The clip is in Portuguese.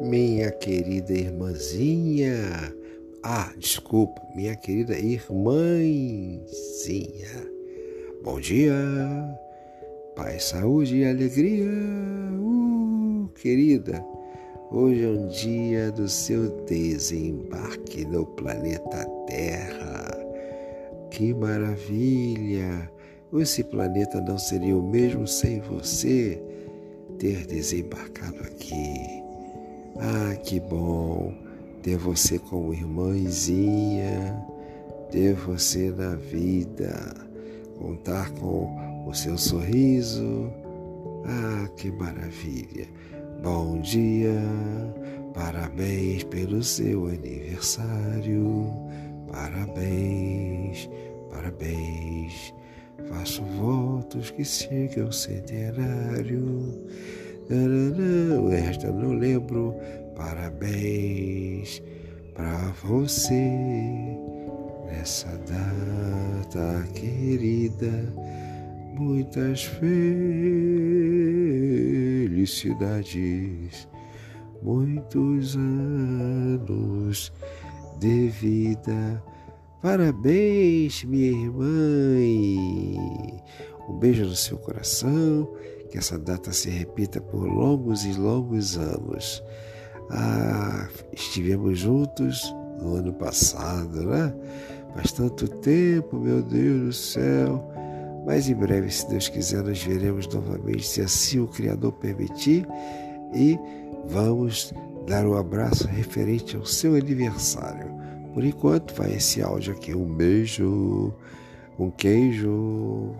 minha querida irmãzinha. Ah, desculpa, minha querida irmãzinha. Bom dia, paz, saúde e alegria. Uh, querida, hoje é um dia do seu desembarque no planeta Terra. Que maravilha! Esse planeta não seria o mesmo sem você ter desembarcado aqui. Ah, que bom ter você como irmãzinha, ter você na vida, contar com o seu sorriso. Ah, que maravilha! Bom dia, parabéns pelo seu aniversário, parabéns, parabéns. Faço votos que chegue ao centenário o resto eu não lembro. Parabéns para você nessa data querida. Muitas felicidades, muitos anos de vida. Parabéns, minha irmã. Um beijo no seu coração que essa data se repita por longos e longos anos. Ah, estivemos juntos no ano passado, né? Faz tanto tempo, meu Deus do céu. Mas em breve, se Deus quiser, nós veremos novamente, se assim o Criador permitir. E vamos dar um abraço referente ao seu aniversário. Por enquanto, vai esse áudio aqui. Um beijo, um queijo.